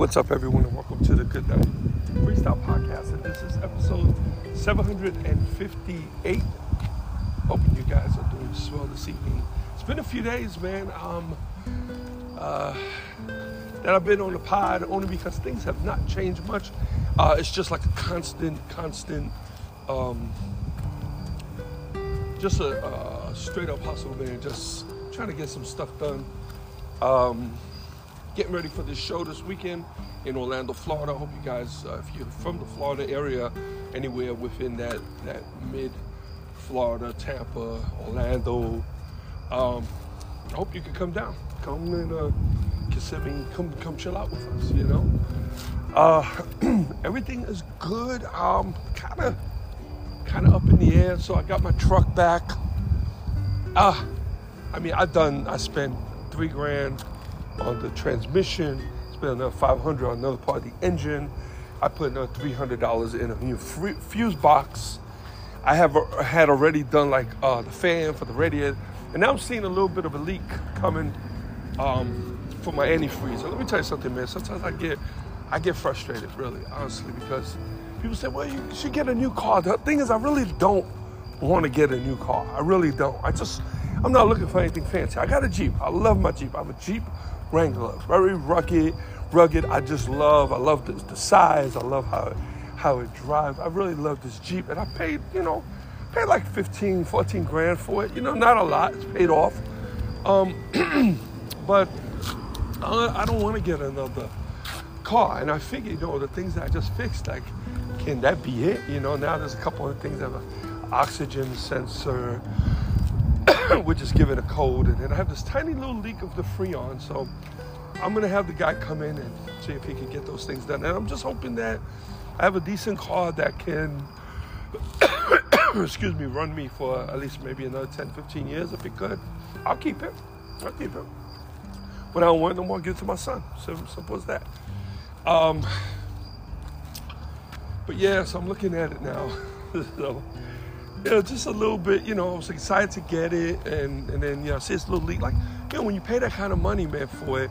What's up, everyone, and welcome to the Good Night Freestyle Podcast. And this is episode 758. Hoping you guys are doing swell this evening. It's been a few days, man, um, uh, that I've been on the pod only because things have not changed much. Uh, it's just like a constant, constant, um, just a, a straight up hustle, man. Just trying to get some stuff done. Um, getting ready for this show this weekend in Orlando, Florida. I hope you guys, uh, if you're from the Florida area, anywhere within that that mid Florida, Tampa, Orlando, um, I hope you can come down, come and uh, Kissimmee, come come chill out with us. You know, uh, everything is good. Um, kind of kind of up in the air. So I got my truck back. Ah, I mean, I done. I spent three grand on the transmission, spent another 500 on another part of the engine. I put another $300 in a new fuse box. I have had already done like uh, the fan for the radiator, and now I'm seeing a little bit of a leak coming um, for my antifreeze. Let me tell you something, man. Sometimes I get I get frustrated, really, honestly, because people say, "Well, you should get a new car." The thing is, I really don't want to get a new car. I really don't. I just I'm not looking for anything fancy. I got a Jeep. I love my Jeep. I have a Jeep Wrangler. Very rugged, rugged. I just love. I love the, the size. I love how how it drives. I really love this Jeep, and I paid you know paid like 15, 14 grand for it. You know, not a lot. It's paid off. Um, but I, I don't want to get another car. And I figured, you know, the things that I just fixed, like, can that be it? You know, now there's a couple of things that have an oxygen sensor, we're just given a code, and then I have this tiny little leak of the Freon. So I'm gonna have the guy come in and see if he can get those things done. And I'm just hoping that I have a decent car that can, excuse me, run me for at least maybe another 10, 15 years. If it could, I'll keep it. I'll keep it. But I don't want no more. Give it to my son. Simple as that. Um, but yeah, so I'm looking at it now. so you know, just a little bit, you know, I was excited to get it, and, and then, you know, see this little leak. Like, you know, when you pay that kind of money, man, for it,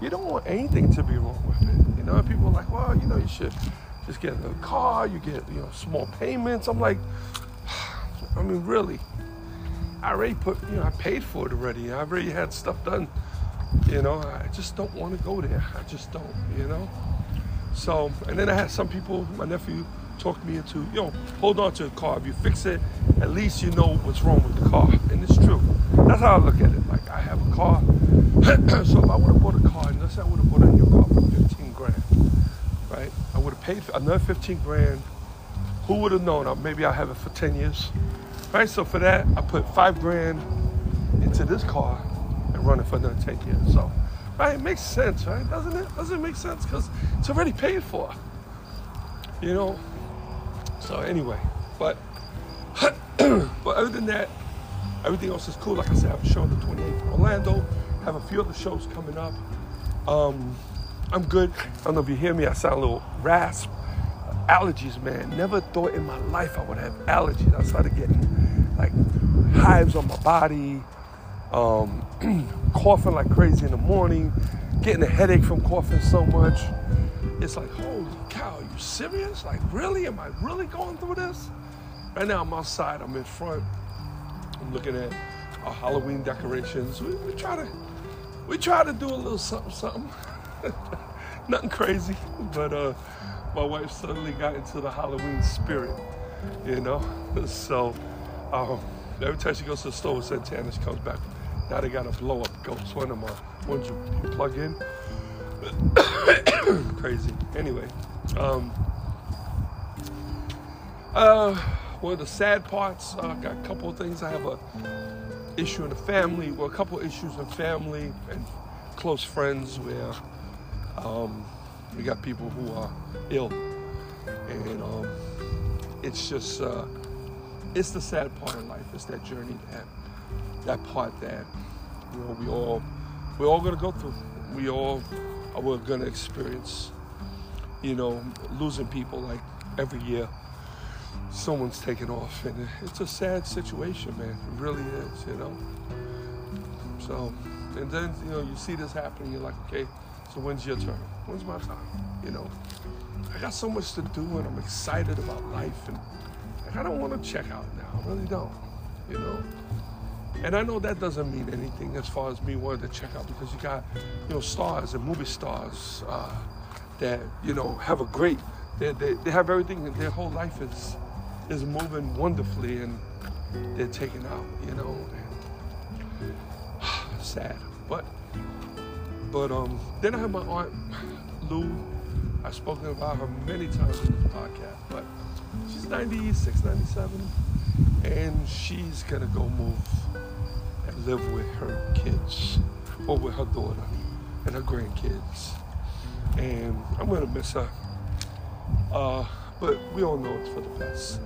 you don't want anything to be wrong with it. You know, people are like, well, you know, you should just get a car, you get, you know, small payments. I'm like, I mean, really, I already put, you know, I paid for it already. I already had stuff done. You know, I just don't want to go there. I just don't, you know? So, and then I had some people, my nephew, talked me into, you know, hold on to the car. If you fix it, at least you know what's wrong with the car. And it's true. That's how I look at it. Like I have a car. so if I would have bought a car, say I would have bought a new car for 15 grand, right? I would have paid another 15 grand. Who would have known? Uh, maybe I have it for 10 years. Right? So for that, I put five grand into this car and run it for another 10 years. So, right? It makes sense, right? Doesn't it? Doesn't it make sense? Because it's already paid for. You know, so anyway, but but other than that, everything else is cool. Like I said, I have a show on the 28th in Orlando. Have a few other shows coming up. Um, I'm good. I don't know if you hear me. I sound a little rasp. Allergies, man. Never thought in my life I would have allergies. I started getting like hives on my body, um, coughing like crazy in the morning, getting a headache from coughing so much. It's like, holy cow, are you serious? Like, really? Am I really going through this? Right now, I'm outside. I'm in front. I'm looking at our Halloween decorations. We, we try to, we try to do a little something, something. Nothing crazy, but uh, my wife suddenly got into the Halloween spirit, you know. So um, every time she goes to the store with Santana, she comes back. Now they got a blow up ghost. One of them, ones you, you plug in. Crazy. Anyway, um, uh, one of the sad parts, I uh, got a couple of things. I have a issue in the family, well, a couple of issues in family and close friends where um, we got people who are ill, and um, it's just uh, it's the sad part of life. It's that journey that that part that you know we all we're all gonna go through. We all we're gonna experience. You know, losing people like every year. Someone's taken off, and it's a sad situation, man. It really is, you know. So, and then you know you see this happening. You're like, okay, so when's your turn? When's my time? You know, I got so much to do, and I'm excited about life, and I don't want to check out now. I really don't. You know. And I know that doesn't mean anything as far as me wanting to check out because you got, you know, stars and movie stars uh, that, you know, have a great, they, they, they have everything, their whole life is is moving wonderfully and they're taken out, you know. And, sad. But, but um, then I have my aunt Lou. I've spoken about her many times in this podcast, but she's 96, 97, and she's gonna go move and live with her kids or with her daughter and her grandkids. And I'm gonna miss her. Uh, but we all know it's for the best.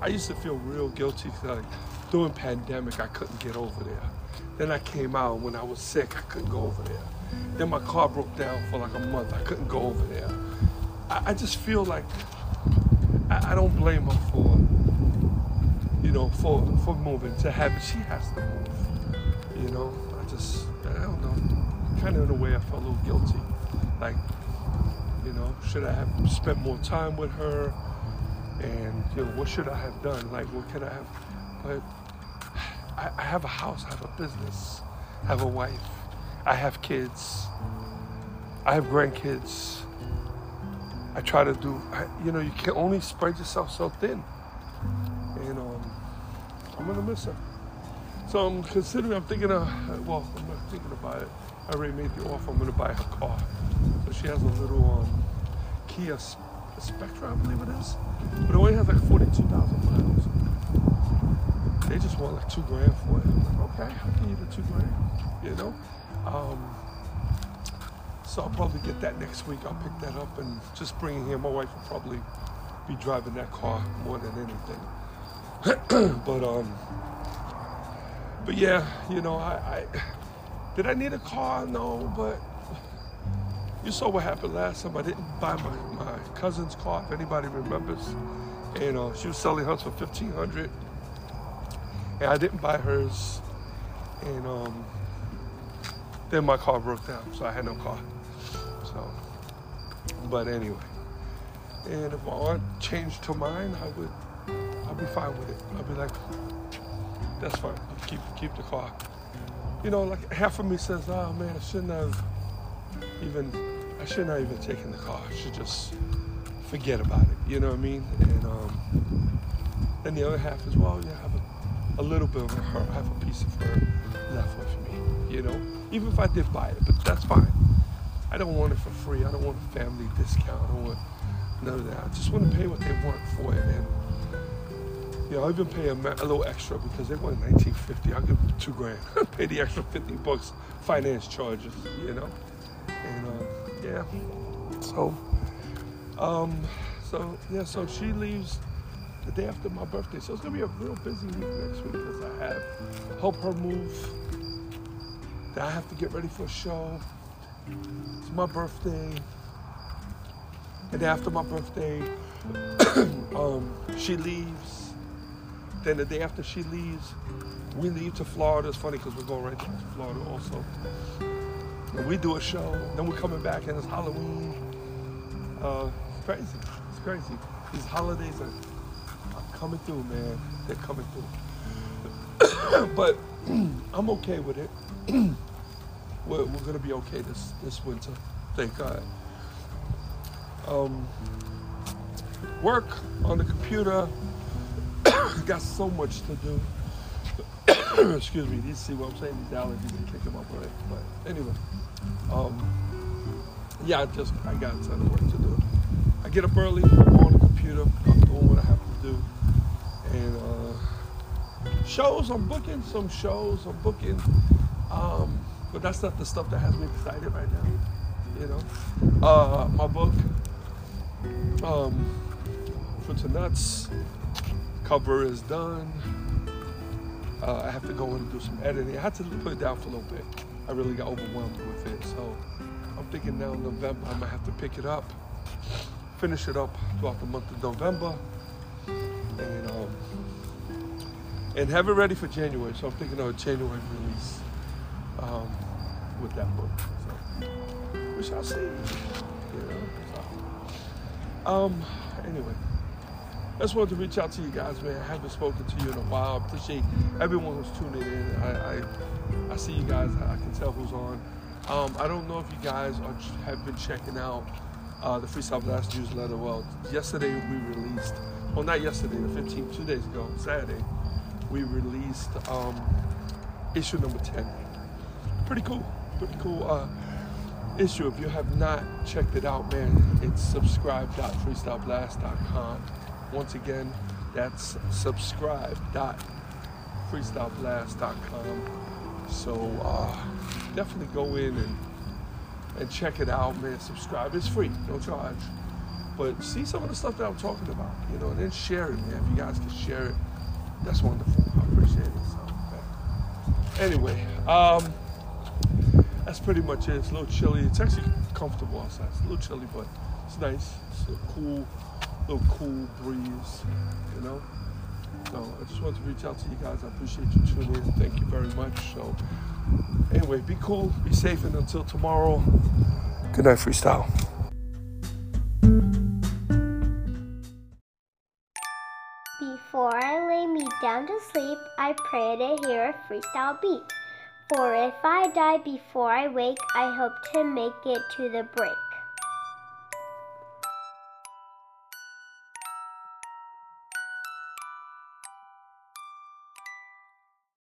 I used to feel real guilty like during pandemic I couldn't get over there. Then I came out when I was sick, I couldn't go over there. Then my car broke down for like a month, I couldn't go over there. I, I just feel like I, I don't blame her for you know, for for moving to have it. She has to move. You know, I just, I don't know. Kind of in a way, I felt a little guilty. Like, you know, should I have spent more time with her? And, you know, what should I have done? Like, what could I have? But I, I have a house, I have a business, I have a wife, I have kids, I have grandkids. I try to do, I, you know, you can only spread yourself so thin. And um, I'm gonna miss her. So I'm considering, I'm thinking of, well, I'm not thinking about it. I already made the offer, I'm gonna buy her car. So she has a little um, Kia Spectra, I believe it is. But it only has like 42,000 miles. They just want like two grand for it. I'm like, okay, I'll give you the two grand, you know? Um, so I'll probably get that next week. I'll pick that up and just bring it here. My wife will probably be driving that car more than anything. but um, but yeah, you know, I, I did I need a car? No, but you saw what happened last time. I didn't buy my, my cousin's car, if anybody remembers. And uh, she was selling hers for fifteen hundred, and I didn't buy hers. And um, then my car broke down, so I had no car. So, but anyway, and if my aunt changed her mind, I would, I'd be fine with it. I'd be like, that's fine. Keep keep the car. You know, like half of me says, "Oh man, I shouldn't have even. I shouldn't have even taken the car. I should just forget about it." You know what I mean? And um, then the other half is, "Well, yeah, I have a, a little bit of her. I have a piece of her left with me. You know, even if I did buy it, but that's fine. I don't want it for free. I don't want a family discount. I don't want none of that. I just want to pay what they want for it, and you know, I even pay a, a little extra because they want 1950. I'll give two grand. Pay the extra 50 bucks finance charges, you know. And uh, yeah, so um, so yeah, so she leaves the day after my birthday. So it's gonna be a real busy week next week because I have help her move. Then I have to get ready for a show. It's my birthday. And after my birthday, um, she leaves. Then the day after she leaves, we leave to Florida. It's funny because we're going right to Florida also. And we do a show. Then we're coming back and it's Halloween. Uh, it's crazy. It's crazy. These holidays are, are coming through, man. They're coming through. but I'm okay with it. we're, we're gonna be okay this this winter. Thank God. Um, work on the computer got so much to do. Excuse me. You see what I'm saying? These allergies are kicking my butt. But anyway, um, yeah, I just I got a ton of work to do. I get up early. I'm on the computer. I'm doing what I have to do, and uh, shows. I'm booking some shows. I'm booking, um, but that's not the stuff that has me excited right now. You know, uh, my book, um, Fruits and Nuts, cover is done. Uh, I have to go in and do some editing. I had to put it down for a little bit. I really got overwhelmed with it, so I'm thinking now in November I might have to pick it up, finish it up throughout the month of November, and um, and have it ready for January. So I'm thinking of a January release um, with that book. So we shall see. So. Um. Anyway, just wanted to reach out to you guys, man. I haven't spoken to you in a while. I appreciate everyone who's tuning in. I I, I see you guys. I can tell who's on. Um, I don't know if you guys are, have been checking out uh, the Freestyle Blast newsletter. Well, yesterday we released, well, not yesterday, the 15th, two days ago, Saturday, we released um, issue number 10. Pretty cool, pretty cool uh, issue. If you have not checked it out, man, it's subscribe.freestyleblast.com. Once again, that's subscribe.freestyleblast.com. So uh, definitely go in and and check it out, man. Subscribe. It's free, no charge. But see some of the stuff that I'm talking about, you know, and then share it, man. If you guys can share it, that's wonderful. I appreciate it. So. Anyway, um, that's pretty much it. It's a little chilly. It's actually comfortable outside. It's a little chilly, but it's nice. It's cool, little cool breeze, you know. So I just wanted to reach out to you guys. I appreciate you tuning in. Thank you very much. So anyway, be cool, be safe, and until tomorrow, good night, freestyle. Before I lay me down to sleep, I pray to hear a freestyle beat. For if I die before I wake, I hope to make it to the break.